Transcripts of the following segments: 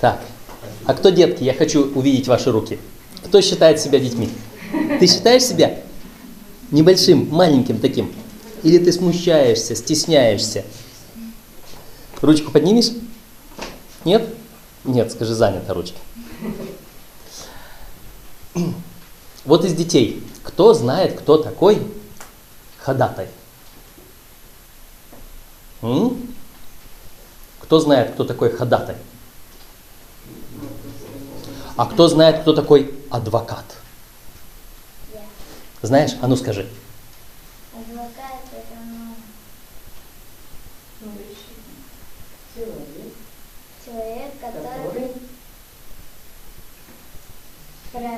Так, а кто детки? Я хочу увидеть ваши руки. Кто считает себя детьми? Ты считаешь себя небольшим, маленьким таким? Или ты смущаешься, стесняешься? Ручку поднимешь? Нет? Нет, скажи, занята ручка. Вот из детей, кто знает, кто такой ходатай? М? Кто знает, кто такой ходатай? А кто знает, кто такой адвокат? Знаешь? А ну скажи. Адвокат это ну, человек, который про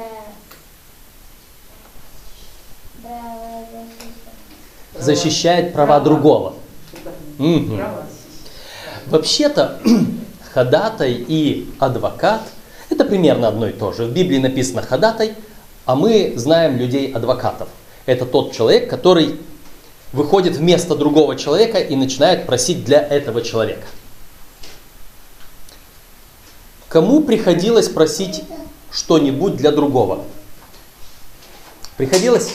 право защищает. Защищает права другого. Мгм. Вообще-то ходатай и адвокат это примерно одно и то же. В Библии написано ходатай, а мы знаем людей адвокатов. Это тот человек, который выходит вместо другого человека и начинает просить для этого человека. Кому приходилось просить что-нибудь для другого? Приходилось?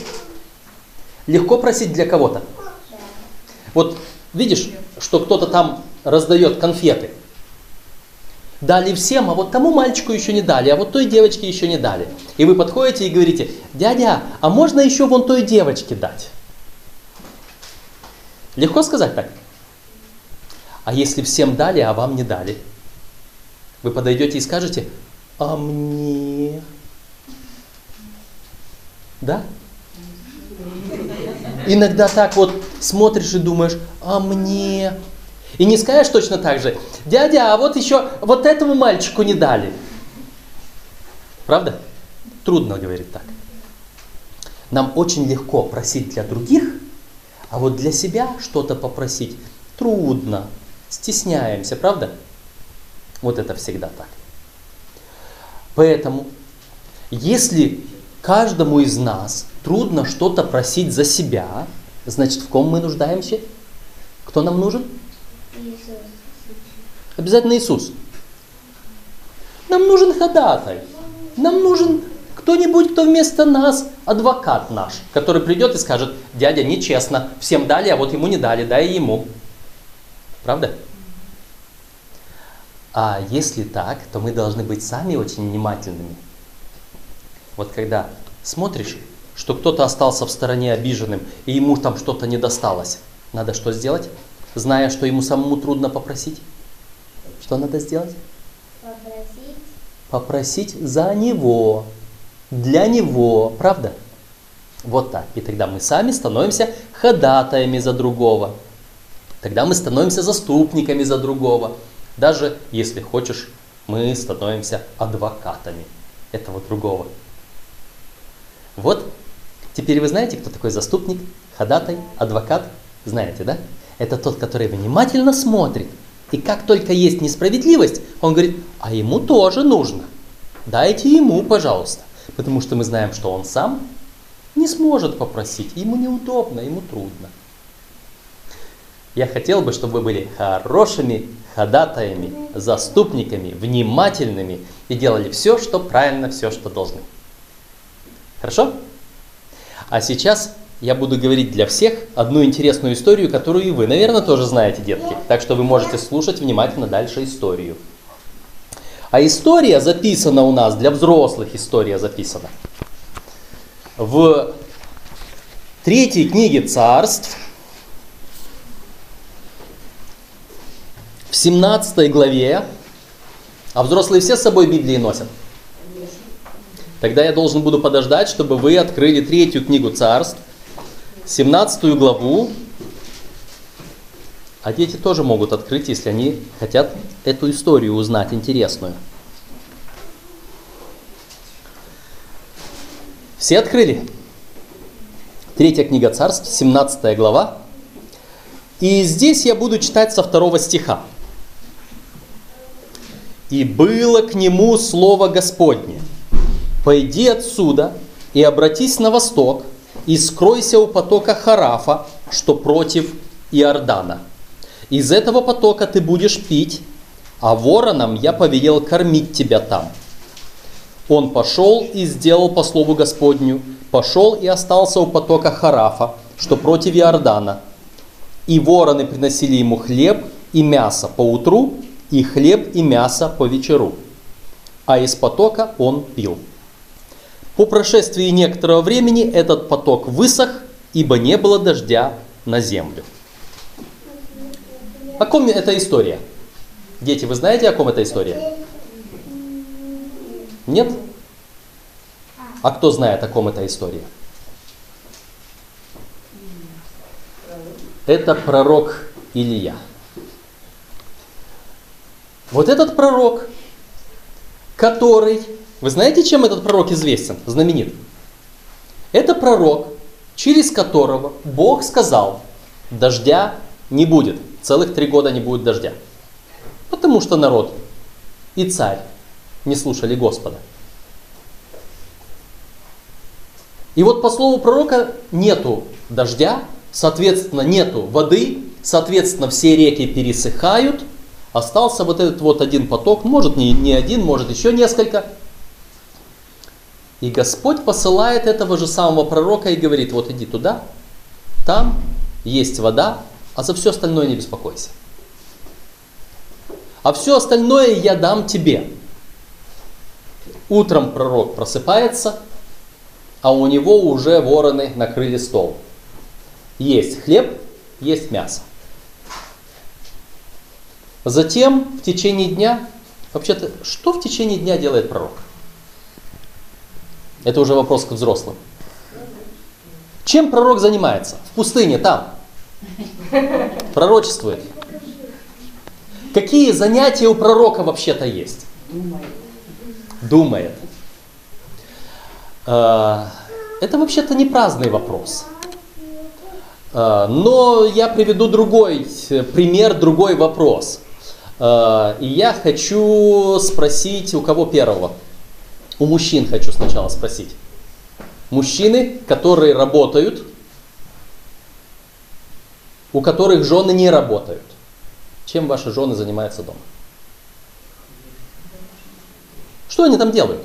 Легко просить для кого-то? Вот видишь, что кто-то там раздает конфеты. Дали всем, а вот тому мальчику еще не дали, а вот той девочке еще не дали. И вы подходите и говорите, дядя, а можно еще вон той девочке дать? Легко сказать так? А если всем дали, а вам не дали? Вы подойдете и скажете, а мне? Да? Иногда так вот смотришь и думаешь, а мне? И не скажешь точно так же, дядя, а вот еще вот этому мальчику не дали. Правда? Трудно говорить так. Нам очень легко просить для других, а вот для себя что-то попросить трудно, стесняемся, правда? Вот это всегда так. Поэтому, если каждому из нас трудно что-то просить за себя, значит, в ком мы нуждаемся? Кто нам нужен? Обязательно Иисус. Нам нужен ходатай. Нам нужен кто-нибудь, кто вместо нас, адвокат наш, который придет и скажет, дядя, нечестно, всем дали, а вот ему не дали, дай ему. Правда? А если так, то мы должны быть сами очень внимательными. Вот когда смотришь, что кто-то остался в стороне обиженным, и ему там что-то не досталось, надо что сделать? Зная, что ему самому трудно попросить? Что надо сделать? Попросить. Попросить за него, для него, правда? Вот так. И тогда мы сами становимся ходатаями за другого. Тогда мы становимся заступниками за другого. Даже если хочешь, мы становимся адвокатами этого другого. Вот. Теперь вы знаете, кто такой заступник, ходатай, адвокат? Знаете, да? Это тот, который внимательно смотрит. И как только есть несправедливость, он говорит, а ему тоже нужно. Дайте ему, пожалуйста. Потому что мы знаем, что он сам не сможет попросить. Ему неудобно, ему трудно. Я хотел бы, чтобы вы были хорошими ходатаями, заступниками, внимательными и делали все, что правильно, все, что должны. Хорошо? А сейчас я буду говорить для всех одну интересную историю, которую и вы, наверное, тоже знаете, детки. Так что вы можете слушать внимательно дальше историю. А история записана у нас, для взрослых история записана. В третьей книге царств, в 17 главе, а взрослые все с собой Библии носят. Тогда я должен буду подождать, чтобы вы открыли третью книгу царств, 17 главу. А дети тоже могут открыть, если они хотят эту историю узнать, интересную. Все открыли? Третья книга царств, 17 глава. И здесь я буду читать со второго стиха. «И было к нему слово Господне, пойди отсюда и обратись на восток, и скройся у потока Харафа, что против Иордана. Из этого потока ты будешь пить, а воронам я повелел кормить тебя там. Он пошел и сделал по слову Господню, пошел и остался у потока Харафа, что против Иордана. И вороны приносили ему хлеб и мясо по утру, и хлеб и мясо по вечеру. А из потока он пил. По прошествии некоторого времени этот поток высох, ибо не было дождя на землю. О ком эта история? Дети, вы знаете, о ком эта история? Нет? А кто знает, о ком эта история? Это пророк Илья. Вот этот пророк, который, вы знаете, чем этот пророк известен, знаменит? Это пророк, через которого Бог сказал, дождя не будет, целых три года не будет дождя. Потому что народ и царь не слушали Господа. И вот по слову пророка нету дождя, соответственно нету воды, соответственно все реки пересыхают, остался вот этот вот один поток, может не, не один, может еще несколько. И Господь посылает этого же самого пророка и говорит, вот иди туда, там есть вода, а за все остальное не беспокойся. А все остальное я дам тебе. Утром пророк просыпается, а у него уже вороны накрыли стол. Есть хлеб, есть мясо. Затем в течение дня, вообще-то, что в течение дня делает пророк? Это уже вопрос к взрослым. Чем пророк занимается? В пустыне, там. Пророчествует. Какие занятия у пророка вообще-то есть? Думает. А, это вообще-то не праздный вопрос. А, но я приведу другой пример, другой вопрос. И я хочу спросить, у кого первого? У мужчин хочу сначала спросить. Мужчины, которые работают, у которых жены не работают. Чем ваши жены занимаются дома? Что они там делают?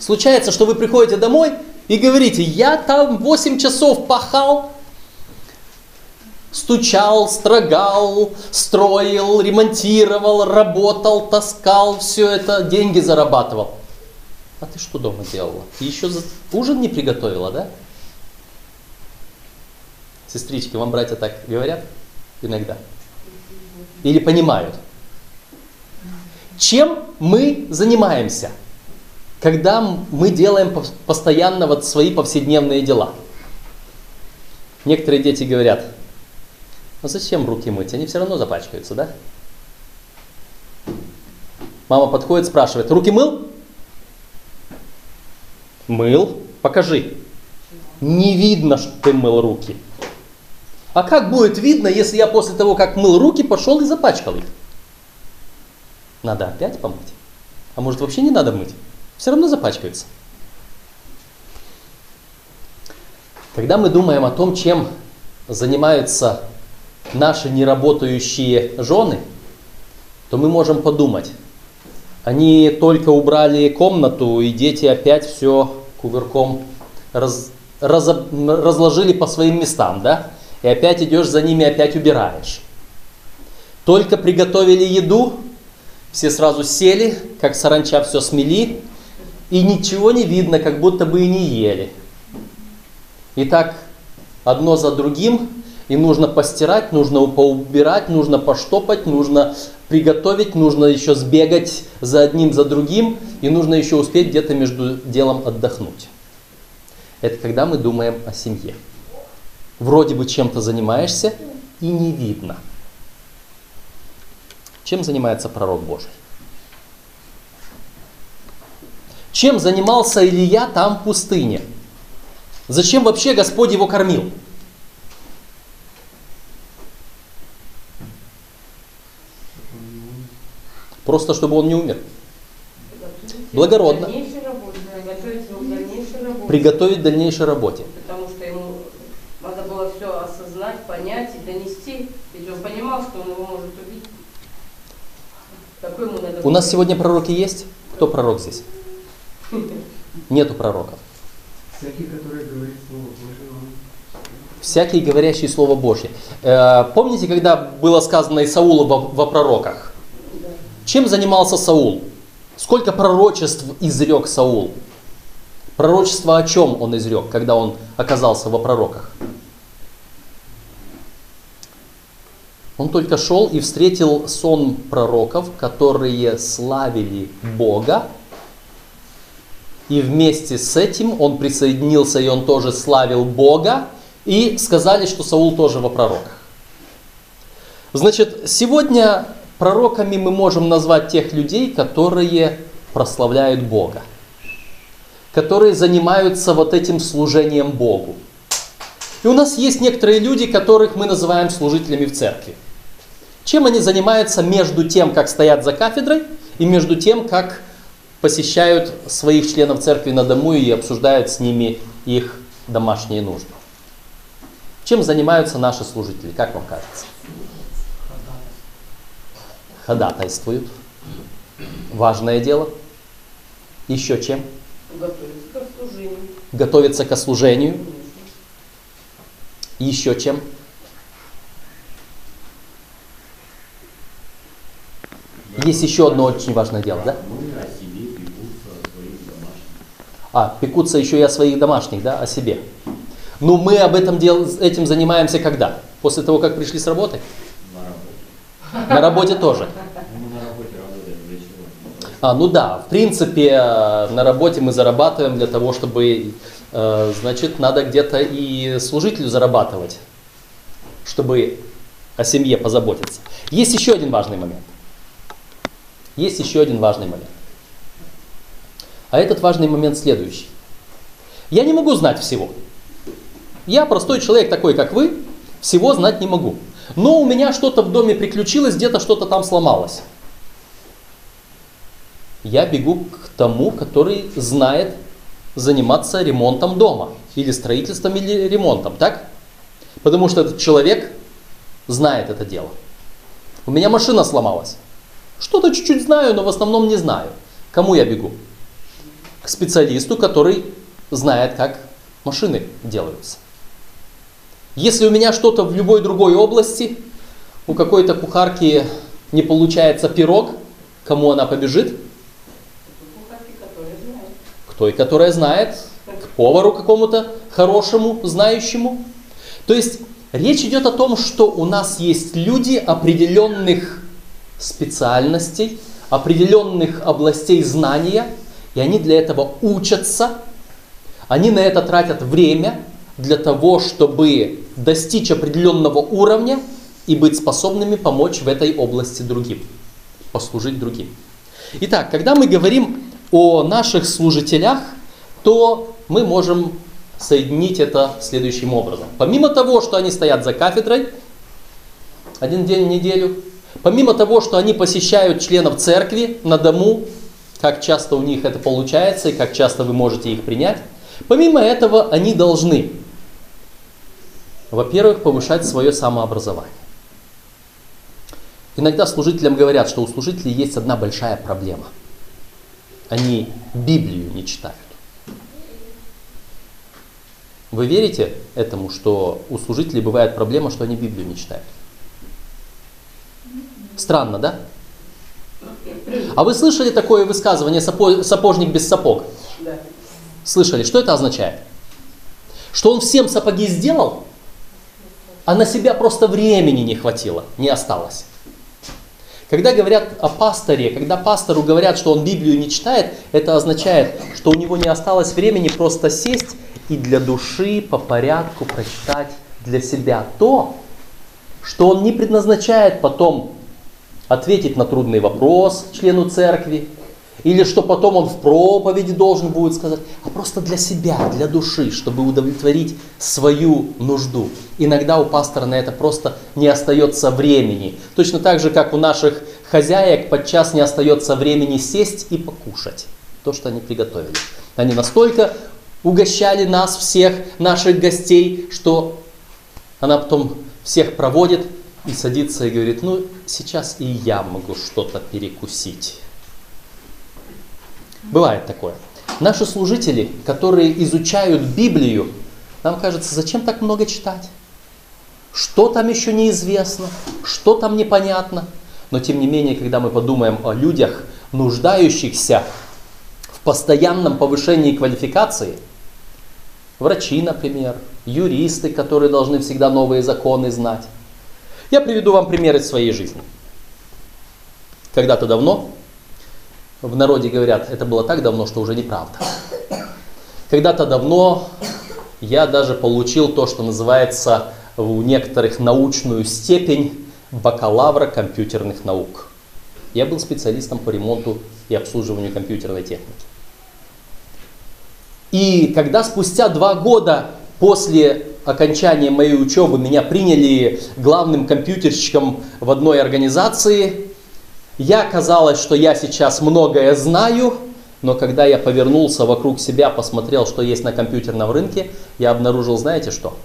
Случается, что вы приходите домой и говорите, я там 8 часов пахал, стучал, строгал, строил, ремонтировал, работал, таскал, все это, деньги зарабатывал. А ты что дома делала? Ты еще за... ужин не приготовила, да? Сестрички, вам братья так говорят иногда? Или понимают? Чем мы занимаемся? когда мы делаем постоянно вот свои повседневные дела. Некоторые дети говорят, ну зачем руки мыть, они все равно запачкаются, да? Мама подходит, спрашивает, руки мыл? Мыл, покажи. Не видно, что ты мыл руки. А как будет видно, если я после того, как мыл руки, пошел и запачкал их? Надо опять помыть. А может вообще не надо мыть? все равно запачкается. Когда мы думаем о том, чем занимаются наши неработающие жены, то мы можем подумать, они только убрали комнату, и дети опять все кувырком раз, раз, разложили по своим местам, да? И опять идешь за ними, опять убираешь. Только приготовили еду, все сразу сели, как саранча все смели, и ничего не видно, как будто бы и не ели. И так одно за другим, и нужно постирать, нужно поубирать, нужно поштопать, нужно приготовить, нужно еще сбегать за одним, за другим, и нужно еще успеть где-то между делом отдохнуть. Это когда мы думаем о семье. Вроде бы чем-то занимаешься, и не видно. Чем занимается пророк Божий? Чем занимался Илья там в пустыне? Зачем вообще Господь его кормил? Просто чтобы он не умер. Благородно. Приготовить к дальнейшей работе. Потому что ему надо было все осознать, понять и донести ведь он понимал, что он его может убить. Какой ему надо У нас сегодня пророки есть? Кто пророк здесь? Нету пророков. Всякий, который говорит Слово Божие, он Всякий, говорящий Слово Божье. Э, помните, когда было сказано Исаулу во, во пророках? Чем занимался Саул? Сколько пророчеств изрек Саул? Пророчество о чем он изрек, когда он оказался во пророках? Он только шел и встретил сон пророков, которые славили Бога. И вместе с этим он присоединился, и он тоже славил Бога. И сказали, что Саул тоже во пророках. Значит, сегодня пророками мы можем назвать тех людей, которые прославляют Бога, которые занимаются вот этим служением Богу. И у нас есть некоторые люди, которых мы называем служителями в церкви. Чем они занимаются между тем, как стоят за кафедрой, и между тем, как посещают своих членов церкви на дому и обсуждают с ними их домашние нужды? Чем занимаются наши служители, как вам кажется? Ходатайствуют. Важное дело. Еще чем? Готовится к служению. Готовятся к служению. Еще чем? Есть еще одно очень важное дело, да? И о себе пекутся о своих домашних. А, пекутся еще и о своих домашних, да, о себе. Ну, мы об этом дел, этим занимаемся когда? После того, как пришли с работы? На работе. Тоже. А, ну да, в принципе, э, на работе мы зарабатываем для того, чтобы, э, значит, надо где-то и служителю зарабатывать, чтобы о семье позаботиться. Есть еще один важный момент. Есть еще один важный момент. А этот важный момент следующий. Я не могу знать всего. Я простой человек такой, как вы, всего знать не могу. Но у меня что-то в доме приключилось, где-то что-то там сломалось я бегу к тому, который знает заниматься ремонтом дома, или строительством, или ремонтом, так? Потому что этот человек знает это дело. У меня машина сломалась. Что-то чуть-чуть знаю, но в основном не знаю. Кому я бегу? К специалисту, который знает, как машины делаются. Если у меня что-то в любой другой области, у какой-то кухарки не получается пирог, кому она побежит? К той, которая знает, к повару какому-то хорошему, знающему. То есть речь идет о том, что у нас есть люди определенных специальностей, определенных областей знания, и они для этого учатся, они на это тратят время для того, чтобы достичь определенного уровня и быть способными помочь в этой области другим, послужить другим. Итак, когда мы говорим о наших служителях, то мы можем соединить это следующим образом. Помимо того, что они стоят за кафедрой один день в неделю, помимо того, что они посещают членов церкви на дому, как часто у них это получается и как часто вы можете их принять, помимо этого они должны, во-первых, повышать свое самообразование. Иногда служителям говорят, что у служителей есть одна большая проблема. Они Библию не читают. Вы верите этому, что у служителей бывает проблема, что они Библию не читают? Странно, да? А вы слышали такое высказывание «сапо- «сапожник без сапог»? Слышали? Что это означает? Что он всем сапоги сделал, а на себя просто времени не хватило, не осталось. Когда говорят о пасторе, когда пастору говорят, что он Библию не читает, это означает, что у него не осталось времени просто сесть и для души по порядку прочитать для себя то, что он не предназначает потом ответить на трудный вопрос члену церкви, или что потом он в проповеди должен будет сказать, а просто для себя, для души, чтобы удовлетворить свою нужду. Иногда у пастора на это просто не остается времени. Точно так же, как у наших хозяек подчас не остается времени сесть и покушать то, что они приготовили. Они настолько угощали нас всех, наших гостей, что она потом всех проводит и садится и говорит, ну, сейчас и я могу что-то перекусить. Бывает такое. Наши служители, которые изучают Библию, нам кажется, зачем так много читать? Что там еще неизвестно? Что там непонятно? Но тем не менее, когда мы подумаем о людях, нуждающихся в постоянном повышении квалификации, врачи, например, юристы, которые должны всегда новые законы знать. Я приведу вам пример из своей жизни. Когда-то давно, в народе говорят, это было так давно, что уже неправда. Когда-то давно я даже получил то, что называется у некоторых научную степень бакалавра компьютерных наук. Я был специалистом по ремонту и обслуживанию компьютерной техники. И когда спустя два года после окончания моей учебы меня приняли главным компьютерщиком в одной организации, я казалось, что я сейчас многое знаю, но когда я повернулся вокруг себя, посмотрел, что есть на компьютерном рынке, я обнаружил, знаете что?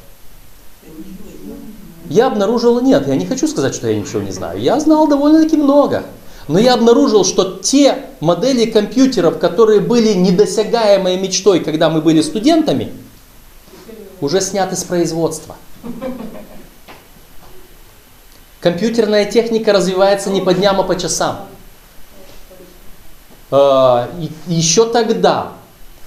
Я обнаружил, нет, я не хочу сказать, что я ничего не знаю. Я знал довольно-таки много. Но я обнаружил, что те модели компьютеров, которые были недосягаемой мечтой, когда мы были студентами, уже сняты с производства. Компьютерная техника развивается не по дням, а по часам. А, еще тогда,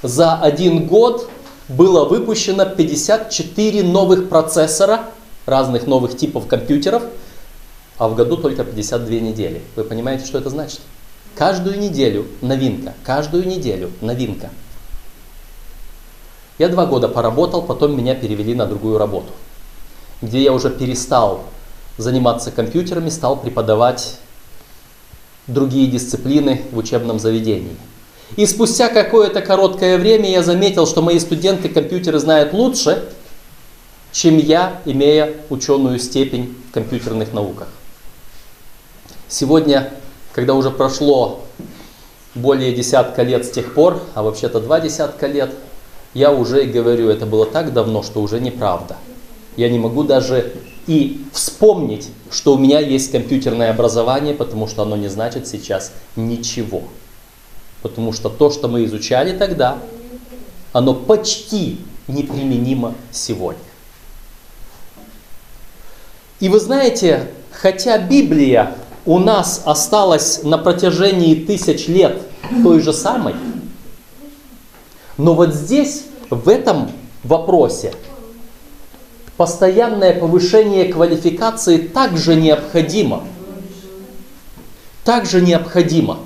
за один год, было выпущено 54 новых процессора разных новых типов компьютеров, а в году только 52 недели. Вы понимаете, что это значит? Каждую неделю новинка, каждую неделю новинка. Я два года поработал, потом меня перевели на другую работу, где я уже перестал заниматься компьютерами, стал преподавать другие дисциплины в учебном заведении. И спустя какое-то короткое время я заметил, что мои студенты компьютеры знают лучше, чем я, имея ученую степень в компьютерных науках. Сегодня, когда уже прошло более десятка лет с тех пор, а вообще-то два десятка лет, я уже говорю, это было так давно, что уже неправда. Я не могу даже и вспомнить, что у меня есть компьютерное образование, потому что оно не значит сейчас ничего. Потому что то, что мы изучали тогда, оно почти неприменимо сегодня. И вы знаете, хотя Библия у нас осталась на протяжении тысяч лет той же самой, но вот здесь, в этом вопросе, постоянное повышение квалификации также необходимо. Также необходимо.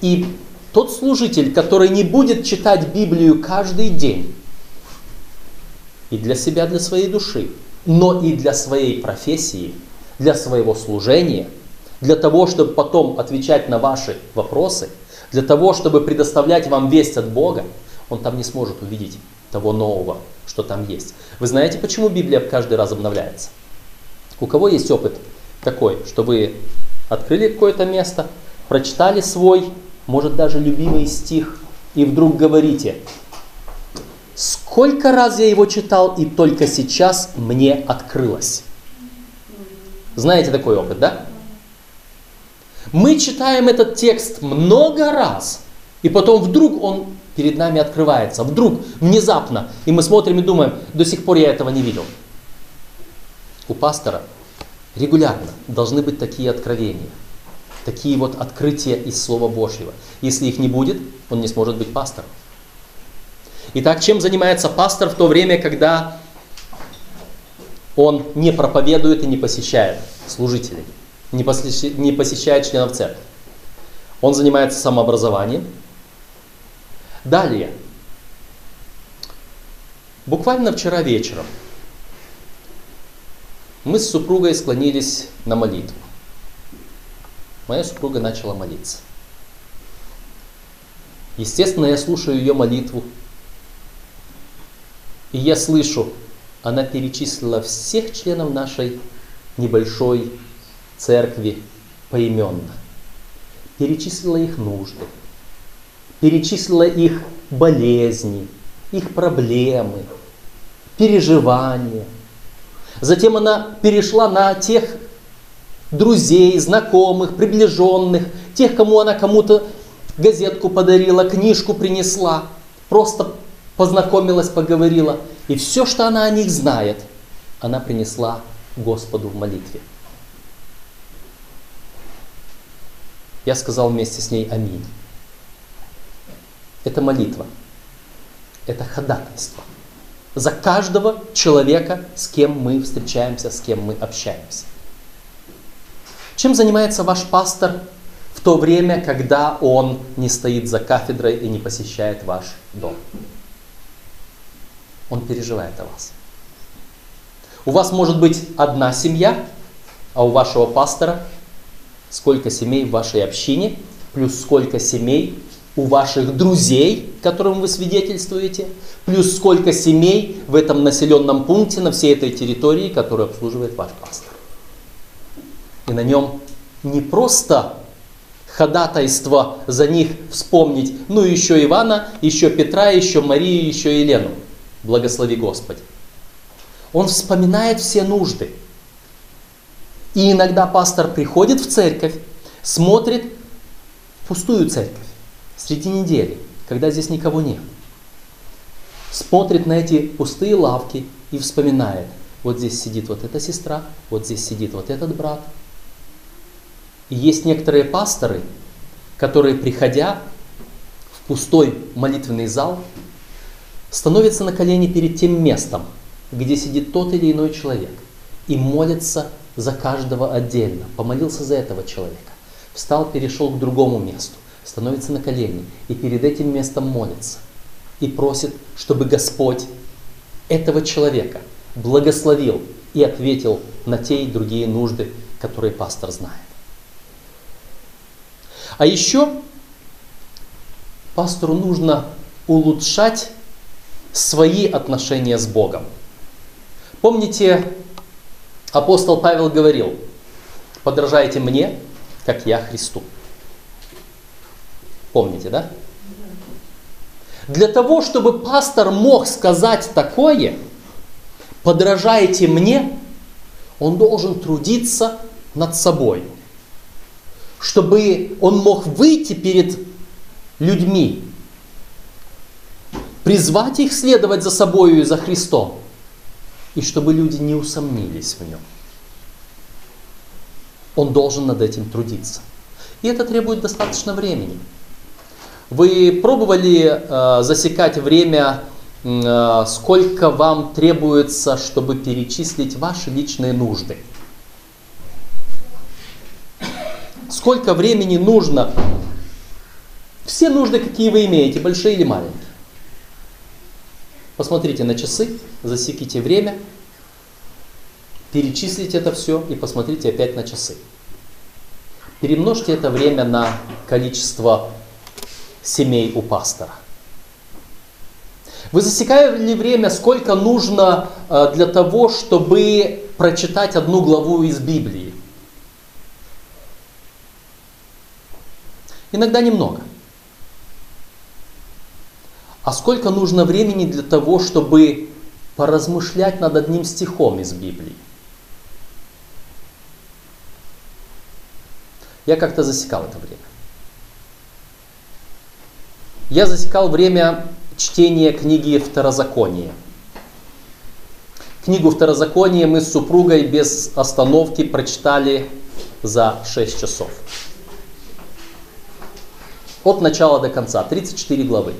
И тот служитель, который не будет читать Библию каждый день, и для себя, для своей души, но и для своей профессии, для своего служения, для того, чтобы потом отвечать на ваши вопросы, для того, чтобы предоставлять вам весть от Бога, он там не сможет увидеть того нового, что там есть. Вы знаете, почему Библия каждый раз обновляется? У кого есть опыт такой, что вы открыли какое-то место, прочитали свой, может даже любимый стих, и вдруг говорите, Сколько раз я его читал, и только сейчас мне открылось. Знаете такой опыт, да? Мы читаем этот текст много раз, и потом вдруг он перед нами открывается, вдруг, внезапно, и мы смотрим и думаем, до сих пор я этого не видел. У пастора регулярно должны быть такие откровения, такие вот открытия из Слова Божьего. Если их не будет, он не сможет быть пастором. Итак, чем занимается пастор в то время, когда он не проповедует и не посещает служителей, не посещает, членов церкви? Он занимается самообразованием. Далее. Буквально вчера вечером мы с супругой склонились на молитву. Моя супруга начала молиться. Естественно, я слушаю ее молитву, и я слышу, она перечислила всех членов нашей небольшой церкви поименно. Перечислила их нужды, перечислила их болезни, их проблемы, переживания. Затем она перешла на тех друзей, знакомых, приближенных, тех, кому она кому-то газетку подарила, книжку принесла, просто познакомилась, поговорила. И все, что она о них знает, она принесла Господу в молитве. Я сказал вместе с ней аминь. Это молитва. Это ходатайство. За каждого человека, с кем мы встречаемся, с кем мы общаемся. Чем занимается ваш пастор в то время, когда он не стоит за кафедрой и не посещает ваш дом? Он переживает о вас. У вас может быть одна семья, а у вашего пастора сколько семей в вашей общине, плюс сколько семей у ваших друзей, которым вы свидетельствуете, плюс сколько семей в этом населенном пункте, на всей этой территории, которую обслуживает ваш пастор. И на нем не просто ходатайство за них вспомнить, ну еще Ивана, еще Петра, еще Марию, еще Елену. Благослови Господь. Он вспоминает все нужды. И иногда пастор приходит в церковь, смотрит пустую церковь среди недели, когда здесь никого нет. Смотрит на эти пустые лавки и вспоминает, вот здесь сидит вот эта сестра, вот здесь сидит вот этот брат. И есть некоторые пасторы, которые, приходя в пустой молитвенный зал, становятся на колени перед тем местом, где сидит тот или иной человек, и молятся за каждого отдельно, помолился за этого человека, встал, перешел к другому месту, становится на колени и перед этим местом молится и просит, чтобы Господь этого человека благословил и ответил на те и другие нужды, которые пастор знает. А еще пастору нужно улучшать свои отношения с Богом. Помните, апостол Павел говорил, подражайте мне, как я Христу. Помните, да? Для того, чтобы пастор мог сказать такое, подражайте мне, он должен трудиться над собой. Чтобы он мог выйти перед людьми, призвать их следовать за собою и за Христом, и чтобы люди не усомнились в нем. Он должен над этим трудиться. И это требует достаточно времени. Вы пробовали э, засекать время, э, сколько вам требуется, чтобы перечислить ваши личные нужды? Сколько времени нужно? Все нужды, какие вы имеете, большие или маленькие. Посмотрите на часы, засеките время, перечислите это все и посмотрите опять на часы. Перемножьте это время на количество семей у пастора. Вы засекали время, сколько нужно э, для того, чтобы прочитать одну главу из Библии? Иногда немного. А сколько нужно времени для того, чтобы поразмышлять над одним стихом из Библии? Я как-то засекал это время. Я засекал время чтения книги Второзакония. Книгу Второзакония мы с супругой без остановки прочитали за 6 часов. От начала до конца, 34 главы.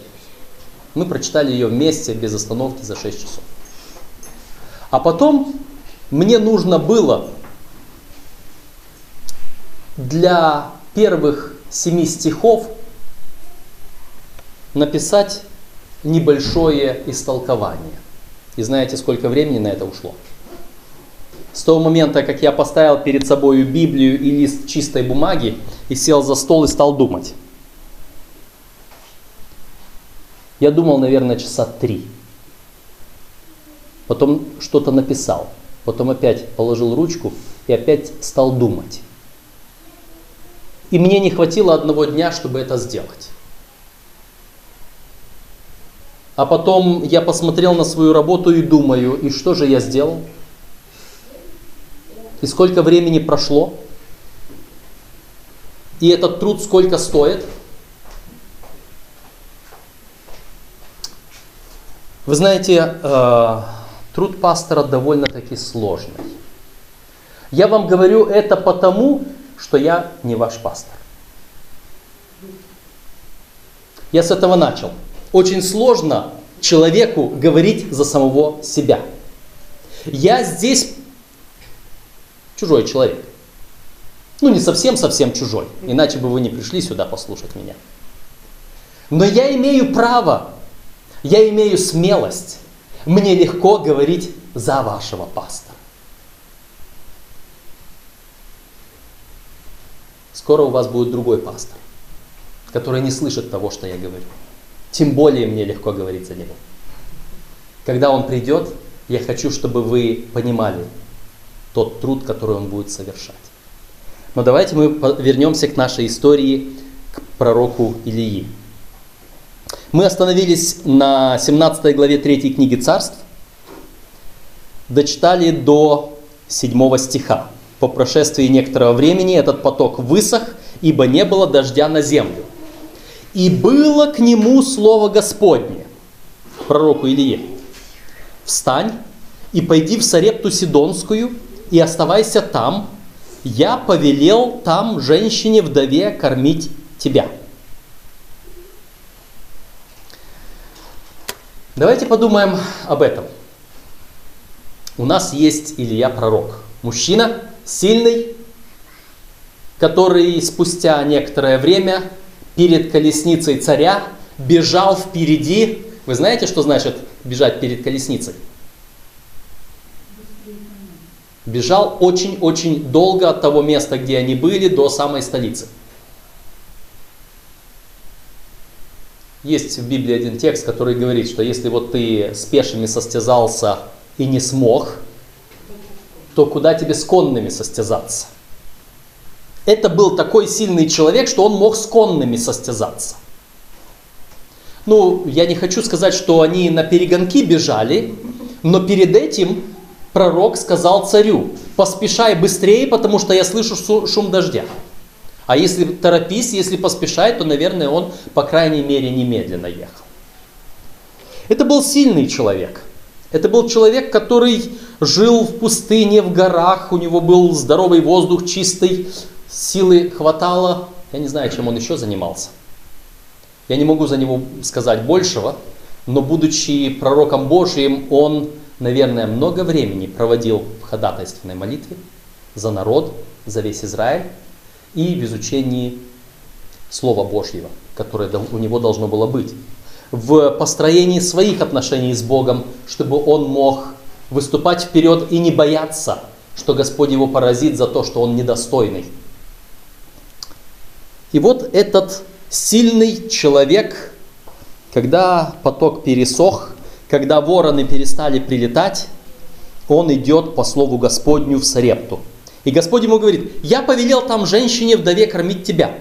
Мы прочитали ее вместе, без остановки, за 6 часов. А потом мне нужно было для первых семи стихов написать небольшое истолкование. И знаете, сколько времени на это ушло? С того момента, как я поставил перед собой Библию и лист чистой бумаги и сел за стол и стал думать. Я думал, наверное, часа три. Потом что-то написал. Потом опять положил ручку и опять стал думать. И мне не хватило одного дня, чтобы это сделать. А потом я посмотрел на свою работу и думаю, и что же я сделал? И сколько времени прошло? И этот труд сколько стоит? Вы знаете, э, труд пастора довольно-таки сложный. Я вам говорю это потому, что я не ваш пастор. Я с этого начал. Очень сложно человеку говорить за самого себя. Я здесь чужой человек. Ну, не совсем-совсем чужой, иначе бы вы не пришли сюда послушать меня. Но я имею право, я имею смелость, мне легко говорить за вашего пастора. Скоро у вас будет другой пастор, который не слышит того, что я говорю. Тем более мне легко говорить за него. Когда он придет, я хочу, чтобы вы понимали тот труд, который он будет совершать. Но давайте мы вернемся к нашей истории, к пророку Илии. Мы остановились на 17 главе 3 книги Царств, дочитали до 7 стиха. По прошествии некоторого времени этот поток высох, ибо не было дождя на землю. И было к нему слово Господне, пророку Илие. Встань и пойди в Сарепту Сидонскую и оставайся там, я повелел там женщине-вдове кормить тебя. Давайте подумаем об этом. У нас есть Илья пророк. Мужчина сильный, который спустя некоторое время перед колесницей царя бежал впереди. Вы знаете, что значит бежать перед колесницей? Бежал очень-очень долго от того места, где они были, до самой столицы. Есть в Библии один текст, который говорит, что если вот ты с пешими состязался и не смог, то куда тебе с конными состязаться? Это был такой сильный человек, что он мог с конными состязаться. Ну, я не хочу сказать, что они на перегонки бежали, но перед этим пророк сказал царю, поспешай быстрее, потому что я слышу шум дождя. А если торопись, если поспешай, то, наверное, он, по крайней мере, немедленно ехал. Это был сильный человек. Это был человек, который жил в пустыне, в горах, у него был здоровый воздух, чистый, силы хватало. Я не знаю, чем он еще занимался. Я не могу за него сказать большего, но будучи пророком Божиим, он наверное, много времени проводил в ходатайственной молитве за народ, за весь Израиль и в изучении Слова Божьего, которое у него должно было быть. В построении своих отношений с Богом, чтобы он мог выступать вперед и не бояться, что Господь его поразит за то, что он недостойный. И вот этот сильный человек, когда поток пересох, когда вороны перестали прилетать, он идет по слову Господню в Сарепту. И Господь ему говорит, я повелел там женщине вдове кормить тебя.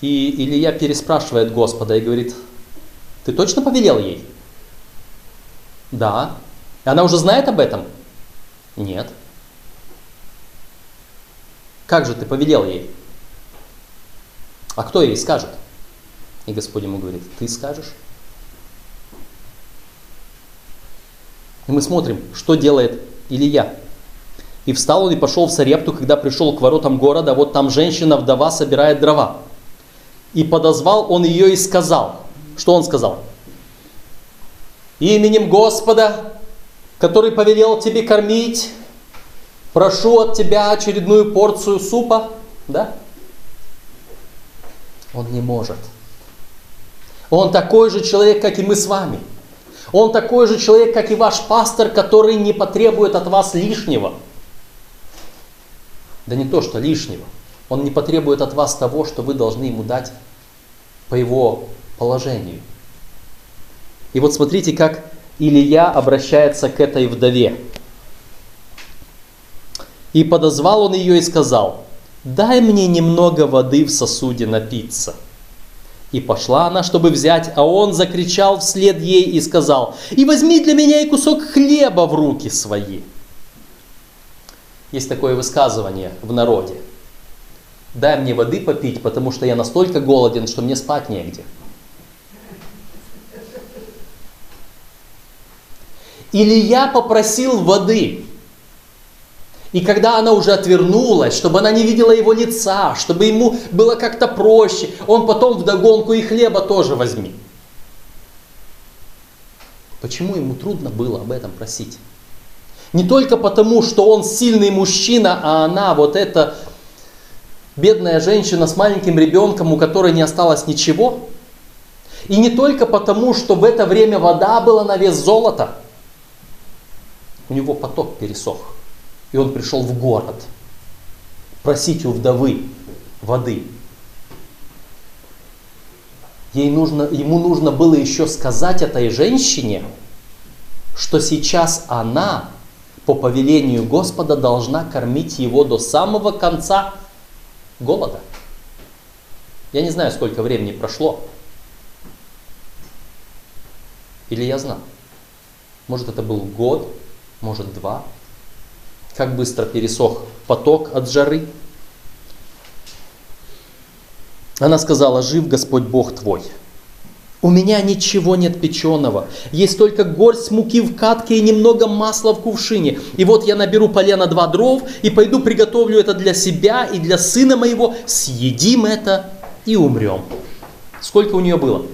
И Илья переспрашивает Господа и говорит, ты точно повелел ей? Да. И она уже знает об этом? Нет. Как же ты повелел ей? А кто ей скажет? И Господь ему говорит, ты скажешь? И мы смотрим, что делает Илья. И встал он и пошел в Сарепту, когда пришел к воротам города, вот там женщина-вдова собирает дрова. И подозвал он ее и сказал, что он сказал? Именем Господа, который повелел тебе кормить, прошу от тебя очередную порцию супа, да? Он не может. Он такой же человек, как и мы с вами – он такой же человек, как и ваш пастор, который не потребует от вас лишнего. Да не то, что лишнего. Он не потребует от вас того, что вы должны ему дать по его положению. И вот смотрите, как Илья обращается к этой вдове. И подозвал он ее и сказал, дай мне немного воды в сосуде напиться. И пошла она, чтобы взять, а он закричал вслед ей и сказал, «И возьми для меня и кусок хлеба в руки свои». Есть такое высказывание в народе. дай мне воды попить, потому что я настолько голоден, что мне спать негде. Или я попросил воды, и когда она уже отвернулась, чтобы она не видела его лица, чтобы ему было как-то проще, он потом вдогонку и хлеба тоже возьми. Почему ему трудно было об этом просить? Не только потому, что он сильный мужчина, а она вот эта бедная женщина с маленьким ребенком, у которой не осталось ничего. И не только потому, что в это время вода была на вес золота. У него поток пересох. И он пришел в город просить у вдовы воды. Ей нужно, ему нужно было еще сказать этой женщине, что сейчас она по повелению Господа должна кормить его до самого конца голода. Я не знаю, сколько времени прошло. Или я знал. Может, это был год, может, два. Как быстро пересох поток от жары. Она сказала, жив Господь Бог твой. У меня ничего нет печеного. Есть только горсть муки в катке и немного масла в кувшине. И вот я наберу полено два дров и пойду приготовлю это для себя и для сына моего. Съедим это и умрем. Сколько у нее было?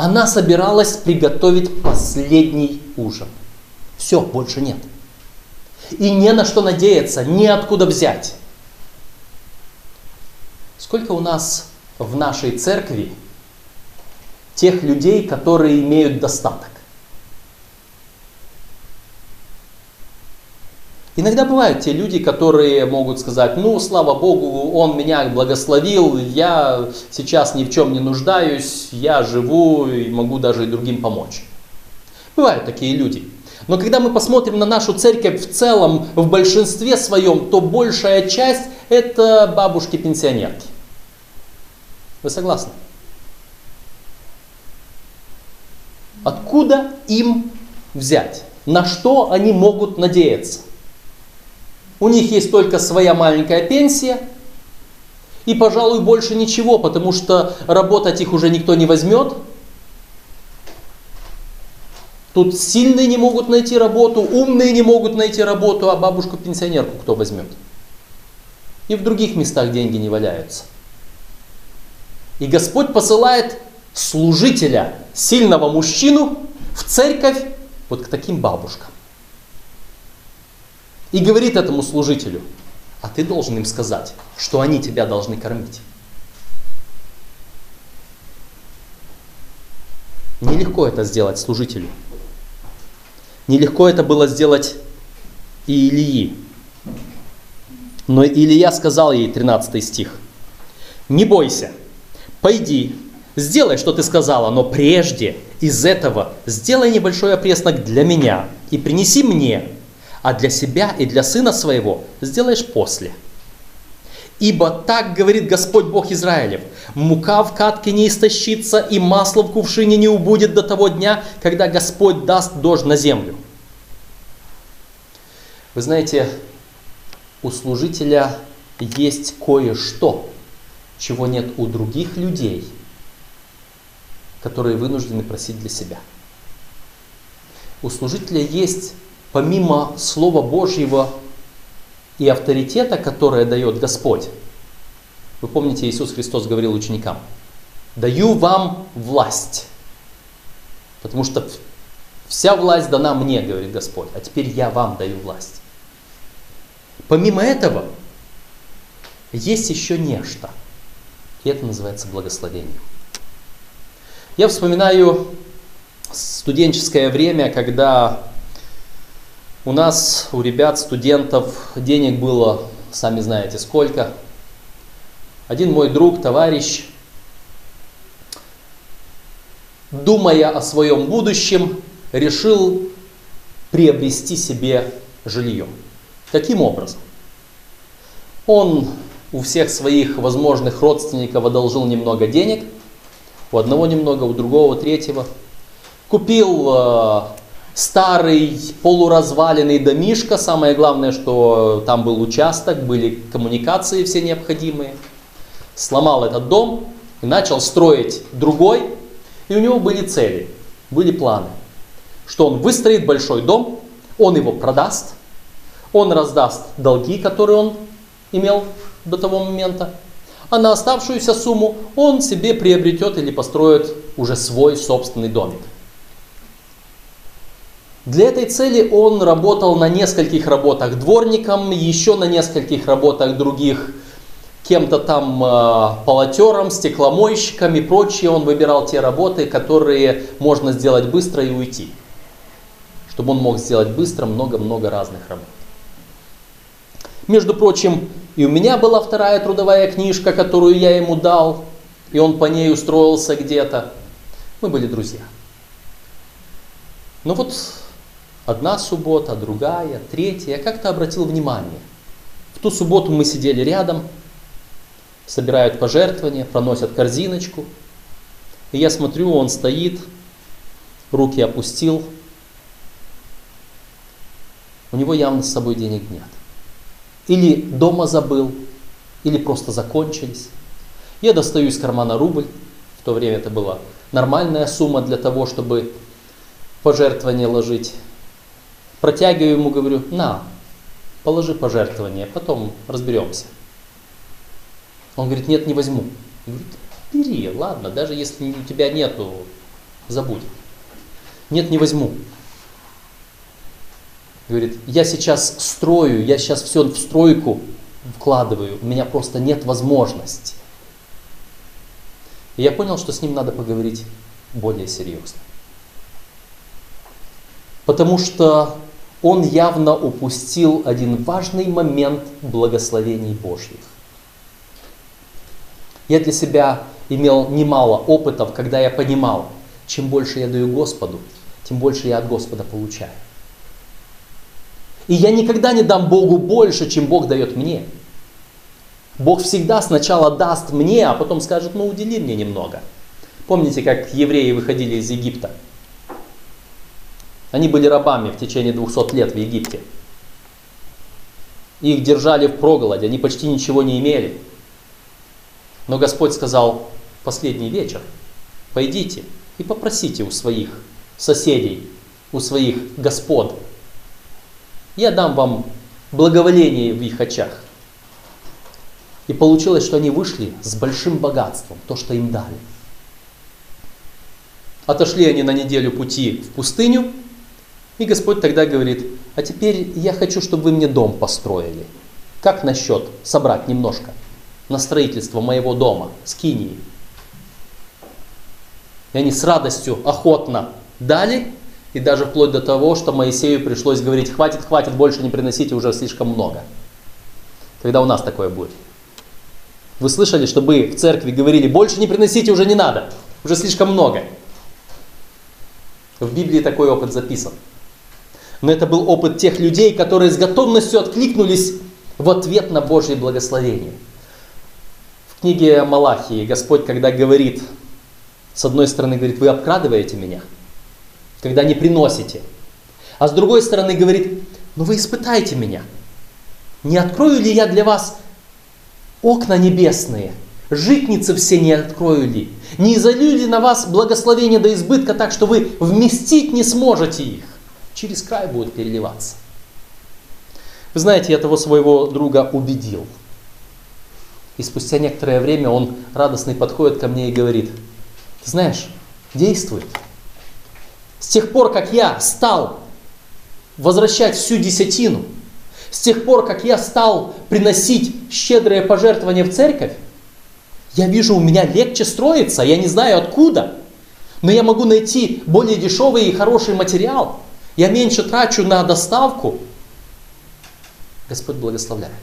Она собиралась приготовить последний ужин. Все, больше нет. И не на что надеяться, неоткуда взять. Сколько у нас в нашей церкви тех людей, которые имеют достаток? Иногда бывают те люди, которые могут сказать, ну, слава Богу, Он меня благословил, я сейчас ни в чем не нуждаюсь, я живу и могу даже и другим помочь. Бывают такие люди. Но когда мы посмотрим на нашу церковь в целом, в большинстве своем, то большая часть это бабушки-пенсионерки. Вы согласны? Откуда им взять? На что они могут надеяться? У них есть только своя маленькая пенсия, и, пожалуй, больше ничего, потому что работать их уже никто не возьмет. Тут сильные не могут найти работу, умные не могут найти работу, а бабушку-пенсионерку кто возьмет? И в других местах деньги не валяются. И Господь посылает служителя, сильного мужчину в церковь вот к таким бабушкам. И говорит этому служителю, а ты должен им сказать, что они тебя должны кормить. Нелегко это сделать служителю. Нелегко это было сделать и Илии. Но Илия сказал ей, 13 стих, «Не бойся, Пойди, сделай, что ты сказала, но прежде из этого сделай небольшой опреснок для меня и принеси мне, а для себя и для сына своего сделаешь после. Ибо так говорит Господь Бог Израилев, мука в катке не истощится и масло в кувшине не убудет до того дня, когда Господь даст дождь на землю. Вы знаете, у служителя есть кое-что, чего нет у других людей, которые вынуждены просить для себя. У служителя есть, помимо Слова Божьего и авторитета, которое дает Господь, вы помните, Иисус Христос говорил ученикам, даю вам власть, потому что вся власть дана мне, говорит Господь, а теперь я вам даю власть. Помимо этого, есть еще нечто – и это называется благословение. Я вспоминаю студенческое время, когда у нас, у ребят, студентов, денег было, сами знаете, сколько. Один мой друг, товарищ, думая о своем будущем, решил приобрести себе жилье. Каким образом? Он у всех своих возможных родственников одолжил немного денег, у одного немного, у другого, третьего. Купил э, старый полуразваленный домишко. Самое главное, что там был участок, были коммуникации все необходимые. Сломал этот дом и начал строить другой. И у него были цели, были планы. Что он выстроит большой дом, он его продаст, он раздаст долги, которые он имел до того момента, а на оставшуюся сумму он себе приобретет или построит уже свой собственный домик. Для этой цели он работал на нескольких работах дворником, еще на нескольких работах других кем-то там э, полотером, стекломойщиком и прочее. Он выбирал те работы, которые можно сделать быстро и уйти. Чтобы он мог сделать быстро много-много разных работ. Между прочим, и у меня была вторая трудовая книжка, которую я ему дал, и он по ней устроился где-то. Мы были друзья. Но вот одна суббота, другая, третья, я как-то обратил внимание. В ту субботу мы сидели рядом, собирают пожертвования, проносят корзиночку. И я смотрю, он стоит, руки опустил. У него явно с собой денег нет. Или дома забыл, или просто закончились. Я достаю из кармана рубль, в то время это была нормальная сумма для того, чтобы пожертвование ложить. Протягиваю ему, говорю, на, положи пожертвование, потом разберемся. Он говорит, нет, не возьму. Я говорю, бери, ладно, даже если у тебя нету, забудь. Нет, не возьму. Говорит, я сейчас строю, я сейчас все в стройку вкладываю, у меня просто нет возможности. И я понял, что с ним надо поговорить более серьезно. Потому что он явно упустил один важный момент благословений Божьих. Я для себя имел немало опытов, когда я понимал, чем больше я даю Господу, тем больше я от Господа получаю. И я никогда не дам Богу больше, чем Бог дает мне. Бог всегда сначала даст мне, а потом скажет, ну удели мне немного. Помните, как евреи выходили из Египта? Они были рабами в течение 200 лет в Египте. Их держали в проголоде, они почти ничего не имели. Но Господь сказал, последний вечер, пойдите и попросите у своих соседей, у своих господ, я дам вам благоволение в их очах. И получилось, что они вышли с большим богатством, то, что им дали. Отошли они на неделю пути в пустыню, и Господь тогда говорит, а теперь я хочу, чтобы вы мне дом построили. Как насчет собрать немножко на строительство моего дома, скинии? И они с радостью, охотно дали, и даже вплоть до того, что Моисею пришлось говорить, хватит, хватит, больше не приносите уже слишком много. Когда у нас такое будет? Вы слышали, чтобы в церкви говорили, больше не приносите, уже не надо, уже слишком много. В Библии такой опыт записан. Но это был опыт тех людей, которые с готовностью откликнулись в ответ на Божье благословение. В книге Малахии Господь, когда говорит, с одной стороны говорит, вы обкрадываете меня – когда не приносите. А с другой стороны говорит, ну вы испытайте меня. Не открою ли я для вас окна небесные? Житницы все не открою ли? Не изолью ли на вас благословение до избытка так, что вы вместить не сможете их? Через край будут переливаться. Вы знаете, я того своего друга убедил. И спустя некоторое время он радостный подходит ко мне и говорит, ты знаешь, действует. С тех пор, как я стал возвращать всю десятину, с тех пор, как я стал приносить щедрые пожертвования в церковь, я вижу, у меня легче строится, я не знаю откуда, но я могу найти более дешевый и хороший материал. Я меньше трачу на доставку. Господь благословляет.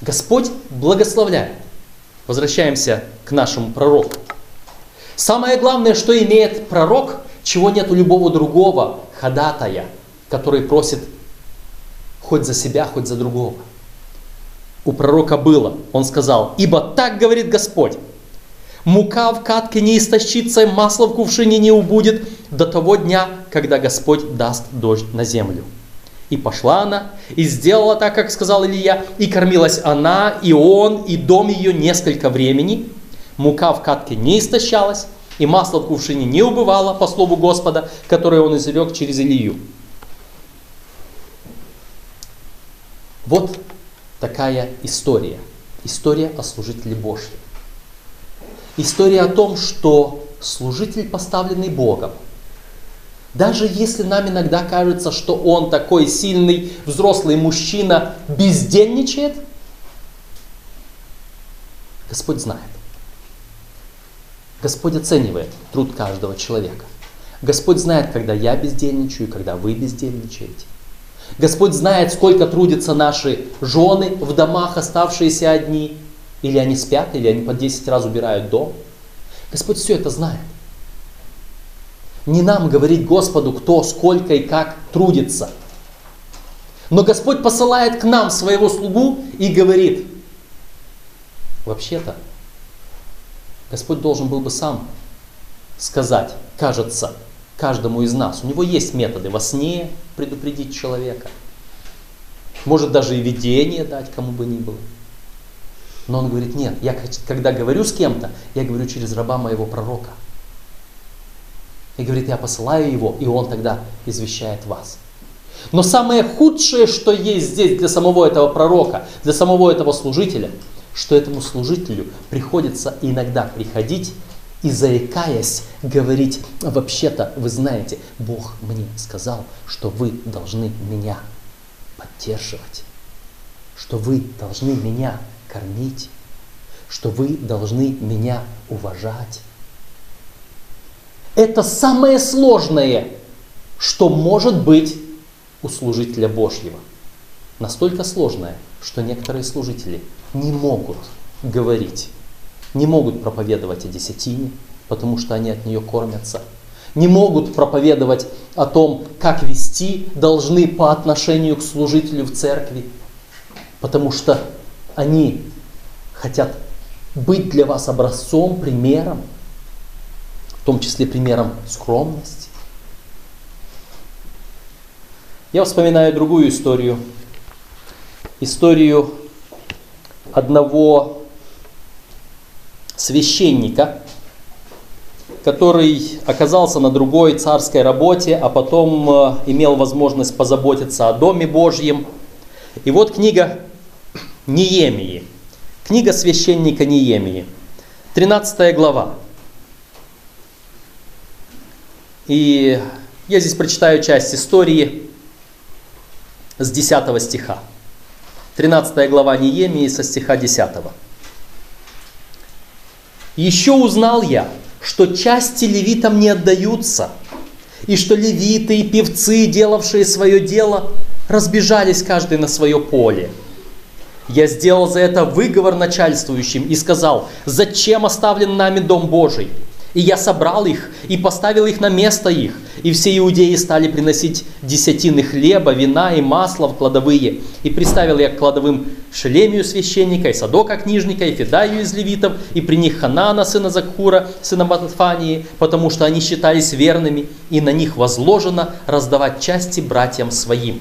Господь благословляет. Возвращаемся к нашему пророку. Самое главное, что имеет пророк, чего нет у любого другого ходатая, который просит хоть за себя, хоть за другого. У пророка было, он сказал, ибо так говорит Господь, Мука в катке не истощится, масло в кувшине не убудет до того дня, когда Господь даст дождь на землю. И пошла она, и сделала так, как сказал Илья, и кормилась она, и он, и дом ее несколько времени. Мука в катке не истощалась, и масло в кувшине не убывало, по слову Господа, которое он изрек через Илью. Вот такая история. История о служителе Божьем. История о том, что служитель, поставленный Богом, даже если нам иногда кажется, что он такой сильный взрослый мужчина бездельничает, Господь знает. Господь оценивает труд каждого человека. Господь знает, когда я бездельничаю, когда вы бездельничаете. Господь знает, сколько трудятся наши жены в домах, оставшиеся одни. Или они спят, или они по 10 раз убирают дом. Господь все это знает. Не нам говорить Господу, кто, сколько и как трудится. Но Господь посылает к нам своего слугу и говорит, вообще-то, Господь должен был бы сам сказать, кажется, каждому из нас. У него есть методы во сне предупредить человека. Может даже и видение дать кому бы ни было. Но он говорит, нет, я когда говорю с кем-то, я говорю через раба моего пророка. И говорит, я посылаю его, и он тогда извещает вас. Но самое худшее, что есть здесь для самого этого пророка, для самого этого служителя, что этому служителю приходится иногда приходить и заикаясь говорить, вообще-то, вы знаете, Бог мне сказал, что вы должны меня поддерживать, что вы должны меня кормить, что вы должны меня уважать. Это самое сложное, что может быть у служителя Божьего. Настолько сложное, что некоторые служители не могут говорить, не могут проповедовать о десятине, потому что они от нее кормятся, не могут проповедовать о том, как вести должны по отношению к служителю в церкви, потому что они хотят быть для вас образцом, примером, в том числе примером скромности. Я вспоминаю другую историю. Историю одного священника, который оказался на другой царской работе, а потом э, имел возможность позаботиться о Доме Божьем. И вот книга Неемии. Книга священника Неемии. 13 глава. И я здесь прочитаю часть истории с 10 стиха. 13 глава Неемии со стиха 10. «Еще узнал я, что части левитам не отдаются, и что левиты и певцы, делавшие свое дело, разбежались каждый на свое поле. Я сделал за это выговор начальствующим и сказал, зачем оставлен нами Дом Божий? И я собрал их и поставил их на место их. И все иудеи стали приносить десятины хлеба, вина и масла в кладовые. И приставил я к кладовым Шелемию священника, и Садока книжника, и Федаю из левитов, и при них Ханана, сына Закхура, сына Матфании, потому что они считались верными, и на них возложено раздавать части братьям своим.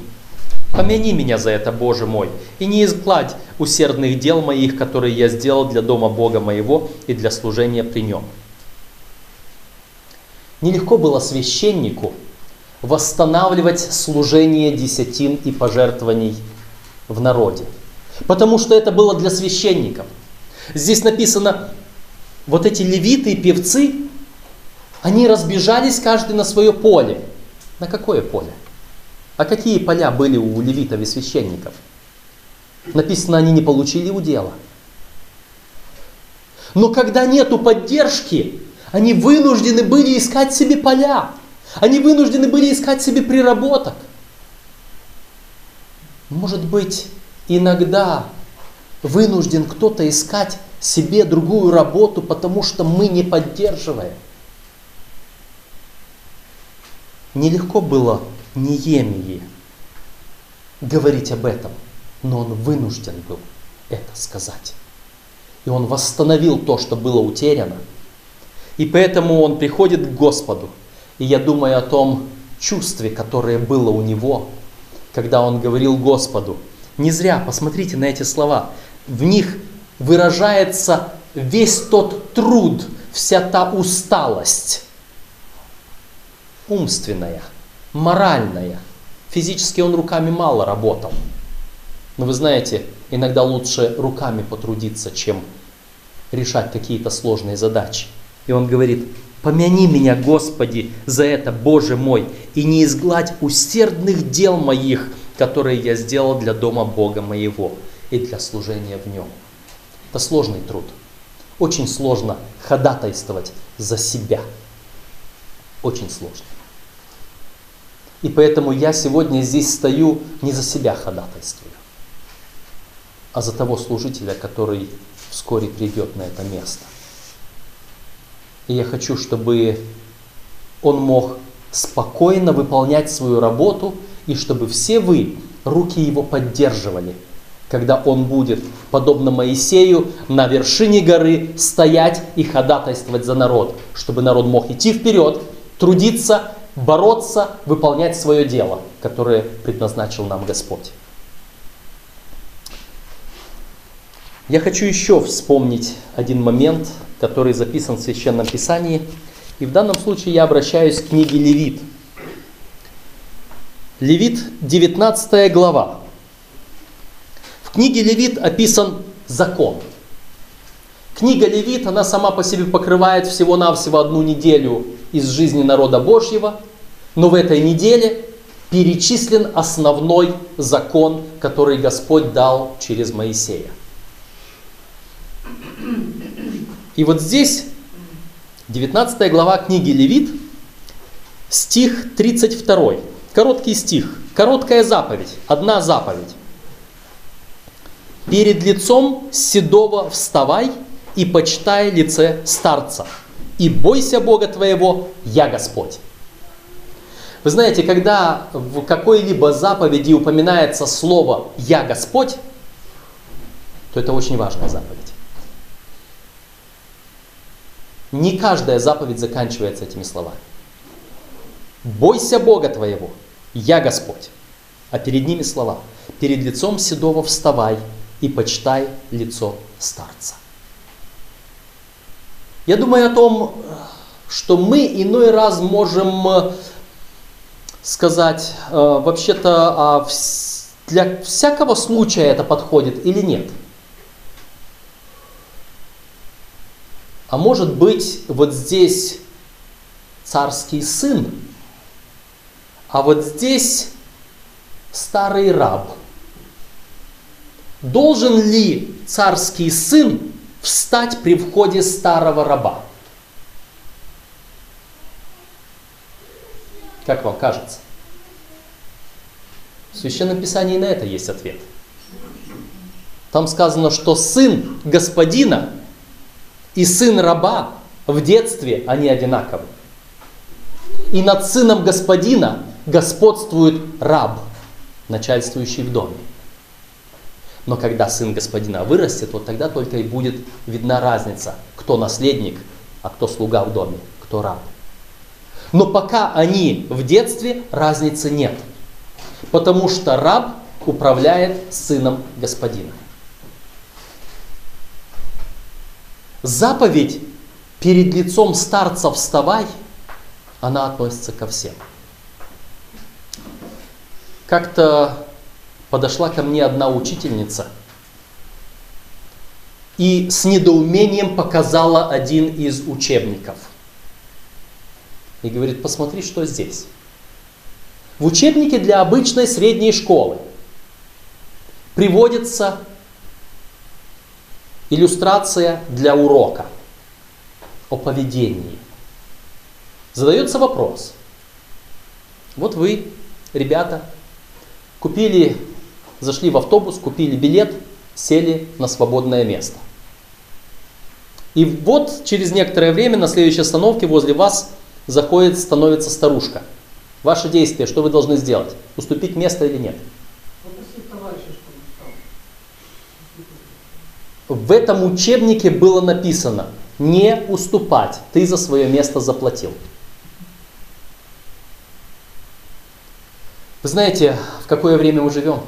Помяни меня за это, Боже мой, и не изгладь усердных дел моих, которые я сделал для дома Бога моего и для служения при нем. Нелегко было священнику восстанавливать служение десятин и пожертвований в народе, потому что это было для священников. Здесь написано, вот эти левиты и певцы, они разбежались каждый на свое поле. На какое поле? А какие поля были у левитов и священников? Написано, они не получили удела. Но когда нету поддержки, они вынуждены были искать себе поля. Они вынуждены были искать себе приработок. Может быть, иногда вынужден кто-то искать себе другую работу, потому что мы не поддерживаем. Нелегко было Неемии говорить об этом, но он вынужден был это сказать. И он восстановил то, что было утеряно. И поэтому он приходит к Господу. И я думаю о том чувстве, которое было у него, когда он говорил Господу. Не зря, посмотрите на эти слова. В них выражается весь тот труд, вся та усталость умственная, моральная. Физически он руками мало работал. Но вы знаете, иногда лучше руками потрудиться, чем решать какие-то сложные задачи. И он говорит, помяни меня, Господи, за это, Боже мой, и не изгладь усердных дел моих, которые я сделал для дома Бога моего и для служения в нем. Это сложный труд. Очень сложно ходатайствовать за себя. Очень сложно. И поэтому я сегодня здесь стою не за себя ходатайствую, а за того служителя, который вскоре придет на это место. И я хочу, чтобы он мог спокойно выполнять свою работу, и чтобы все вы руки его поддерживали, когда он будет, подобно Моисею, на вершине горы стоять и ходатайствовать за народ, чтобы народ мог идти вперед, трудиться, бороться, выполнять свое дело, которое предназначил нам Господь. Я хочу еще вспомнить один момент, который записан в Священном Писании. И в данном случае я обращаюсь к книге Левит. Левит, 19 глава. В книге Левит описан закон. Книга Левит, она сама по себе покрывает всего-навсего одну неделю из жизни народа Божьего, но в этой неделе перечислен основной закон, который Господь дал через Моисея. И вот здесь, 19 глава книги Левит, стих 32. Короткий стих, короткая заповедь, одна заповедь. Перед лицом седого вставай и почитай лице старца, и бойся Бога твоего, я Господь. Вы знаете, когда в какой-либо заповеди упоминается слово «Я Господь», то это очень важная заповедь. Не каждая заповедь заканчивается этими словами. Бойся Бога твоего, я Господь. А перед ними слова. Перед лицом седого вставай и почитай лицо старца. Я думаю о том, что мы иной раз можем э, сказать, э, вообще-то а для всякого случая это подходит или нет. А может быть, вот здесь царский сын, а вот здесь старый раб. Должен ли царский сын встать при входе старого раба? Как вам кажется? В Священном Писании на это есть ответ. Там сказано, что сын господина и сын раба в детстве они одинаковы. И над сыном господина господствует раб, начальствующий в доме. Но когда сын господина вырастет, вот тогда только и будет видна разница, кто наследник, а кто слуга в доме, кто раб. Но пока они в детстве, разницы нет. Потому что раб управляет сыном господина. Заповедь перед лицом старца вставай, она относится ко всем. Как-то подошла ко мне одна учительница и с недоумением показала один из учебников. И говорит, посмотри, что здесь. В учебнике для обычной средней школы приводится иллюстрация для урока о поведении. Задается вопрос. Вот вы, ребята, купили, зашли в автобус, купили билет, сели на свободное место. И вот через некоторое время на следующей остановке возле вас заходит, становится старушка. Ваше действие, что вы должны сделать? Уступить место или нет? В этом учебнике было написано не уступать, ты за свое место заплатил. Вы знаете, в какое время мы живем?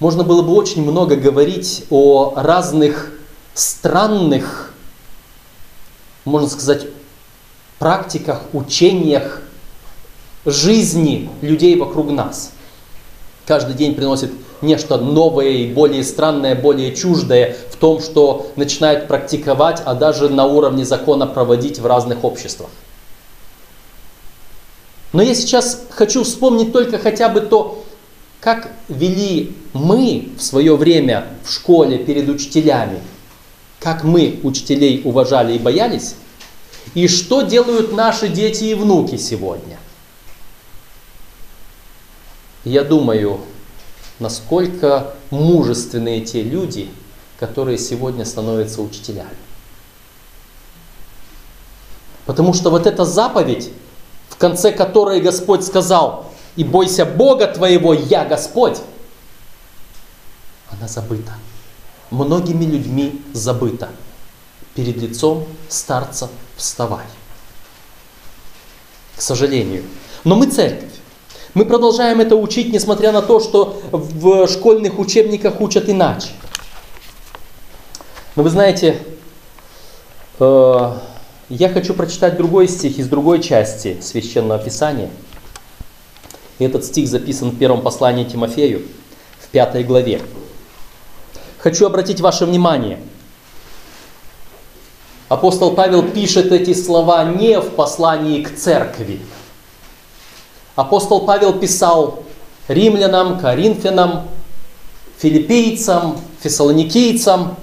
Можно было бы очень много говорить о разных странных, можно сказать, практиках, учениях жизни людей вокруг нас. Каждый день приносит нечто новое и более странное, более чуждое в том, что начинают практиковать, а даже на уровне закона проводить в разных обществах. Но я сейчас хочу вспомнить только хотя бы то, как вели мы в свое время в школе перед учителями, как мы учителей уважали и боялись, и что делают наши дети и внуки сегодня. Я думаю, насколько мужественные те люди, которые сегодня становятся учителями. Потому что вот эта заповедь, в конце которой Господь сказал, и бойся Бога твоего, я Господь, она забыта. Многими людьми забыта. Перед лицом старца вставай. К сожалению. Но мы церковь. Мы продолжаем это учить, несмотря на то, что в школьных учебниках учат иначе. Но вы знаете, э, я хочу прочитать другой стих из другой части Священного Писания. Этот стих записан в первом послании Тимофею, в пятой главе. Хочу обратить ваше внимание. Апостол Павел пишет эти слова не в послании к церкви, Апостол Павел писал римлянам, коринфянам, филиппийцам, фессалоникийцам,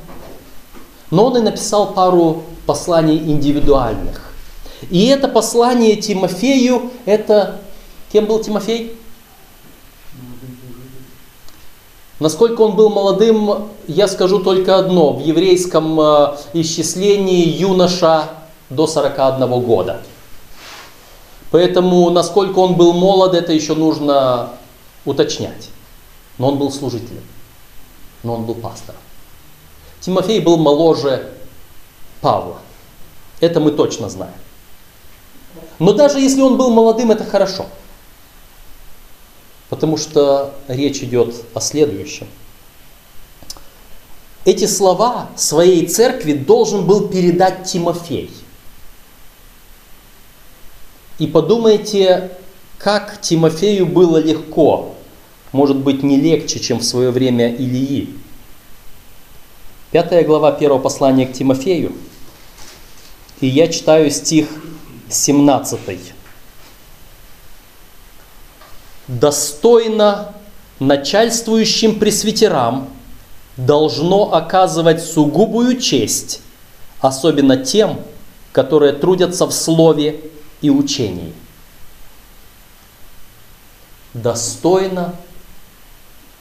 но он и написал пару посланий индивидуальных. И это послание Тимофею, это... Кем был Тимофей? Насколько он был молодым, я скажу только одно. В еврейском э, исчислении юноша до 41 года – Поэтому, насколько он был молод, это еще нужно уточнять. Но он был служителем, но он был пастором. Тимофей был моложе Павла. Это мы точно знаем. Но даже если он был молодым, это хорошо. Потому что речь идет о следующем. Эти слова своей церкви должен был передать Тимофей – и подумайте, как Тимофею было легко, может быть не легче, чем в свое время Илии. Пятая глава первого послания к Тимофею. И я читаю стих 17. «Достойно начальствующим пресвитерам должно оказывать сугубую честь, особенно тем, которые трудятся в слове и учений. Достойно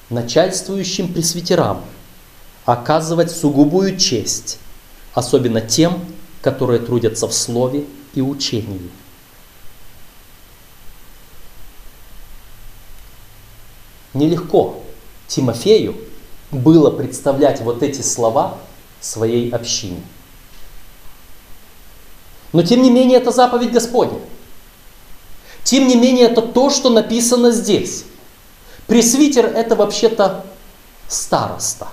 начальствующим пресвитерам оказывать сугубую честь, особенно тем, которые трудятся в слове и учении. Нелегко Тимофею было представлять вот эти слова своей общине – но тем не менее это заповедь Господня. Тем не менее это то, что написано здесь. Пресвитер это вообще-то староста.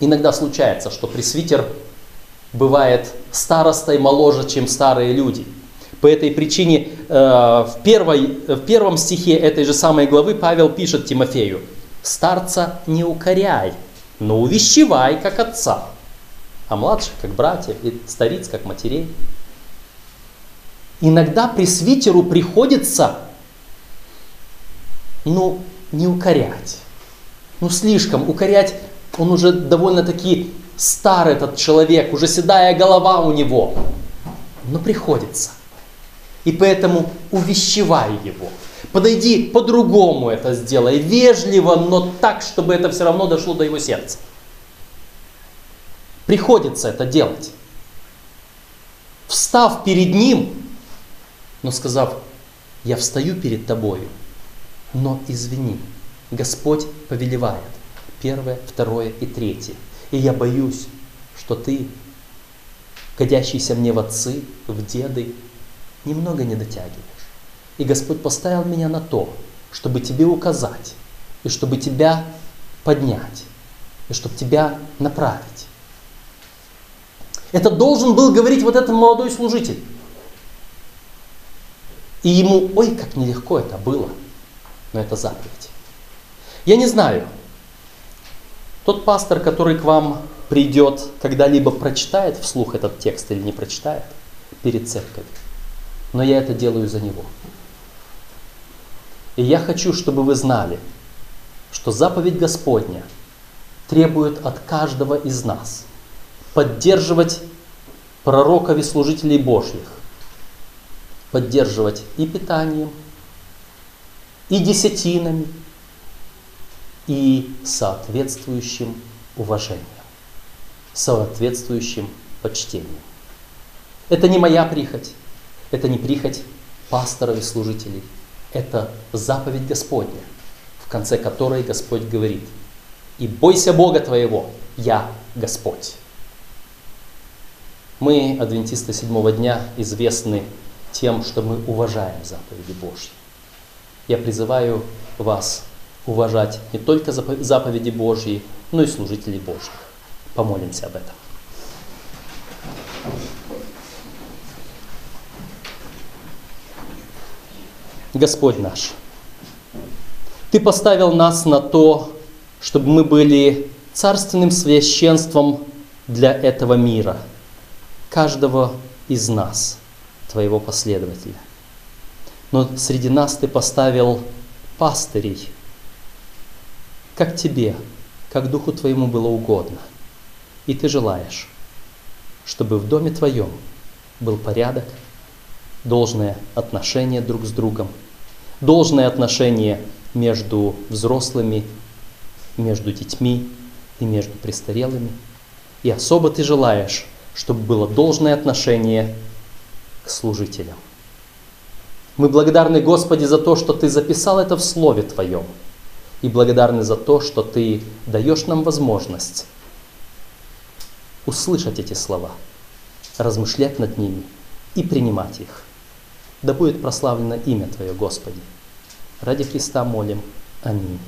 Иногда случается, что пресвитер бывает старостой моложе, чем старые люди. По этой причине э, в, первой, в первом стихе этой же самой главы Павел пишет Тимофею, «Старца не укоряй, но увещевай, как отца, а младших как братьев, и стариц как матерей. Иногда пресвитеру приходится, ну, не укорять. Ну, слишком укорять, он уже довольно-таки старый этот человек, уже седая голова у него. Но приходится. И поэтому увещевай его. Подойди по-другому это сделай, вежливо, но так, чтобы это все равно дошло до его сердца. Приходится это делать. Встав перед ним, но сказав, я встаю перед тобою, но извини, Господь повелевает. Первое, второе и третье. И я боюсь, что ты, годящийся мне в отцы, в деды, немного не дотягиваешь. И Господь поставил меня на то, чтобы тебе указать, и чтобы тебя поднять, и чтобы тебя направить. Это должен был говорить вот этот молодой служитель. И ему, ой, как нелегко это было, но это заповедь. Я не знаю, тот пастор, который к вам придет, когда-либо прочитает вслух этот текст или не прочитает перед церковью, но я это делаю за него. И я хочу, чтобы вы знали, что заповедь Господня требует от каждого из нас поддерживать пророков и служителей Божьих, поддерживать и питанием, и десятинами, и соответствующим уважением, соответствующим почтением. Это не моя прихоть, это не прихоть пасторов и служителей, это заповедь Господня, в конце которой Господь говорит, «И бойся Бога твоего, я Господь». Мы, адвентисты седьмого дня, известны тем, что мы уважаем заповеди Божьи. Я призываю вас уважать не только заповеди Божьи, но и служителей Божьих. Помолимся об этом. Господь наш, Ты поставил нас на то, чтобы мы были царственным священством для этого мира, каждого из нас, Твоего последователя. Но среди нас Ты поставил пастырей, как Тебе, как Духу Твоему было угодно. И Ты желаешь, чтобы в доме Твоем был порядок, должное отношение друг с другом – должное отношение между взрослыми, между детьми и между престарелыми. И особо ты желаешь, чтобы было должное отношение к служителям. Мы благодарны Господи за то, что Ты записал это в Слове Твоем. И благодарны за то, что Ты даешь нам возможность услышать эти слова, размышлять над ними и принимать их. Да будет прославлено имя Твое, Господи. Ради Христа молим. Аминь.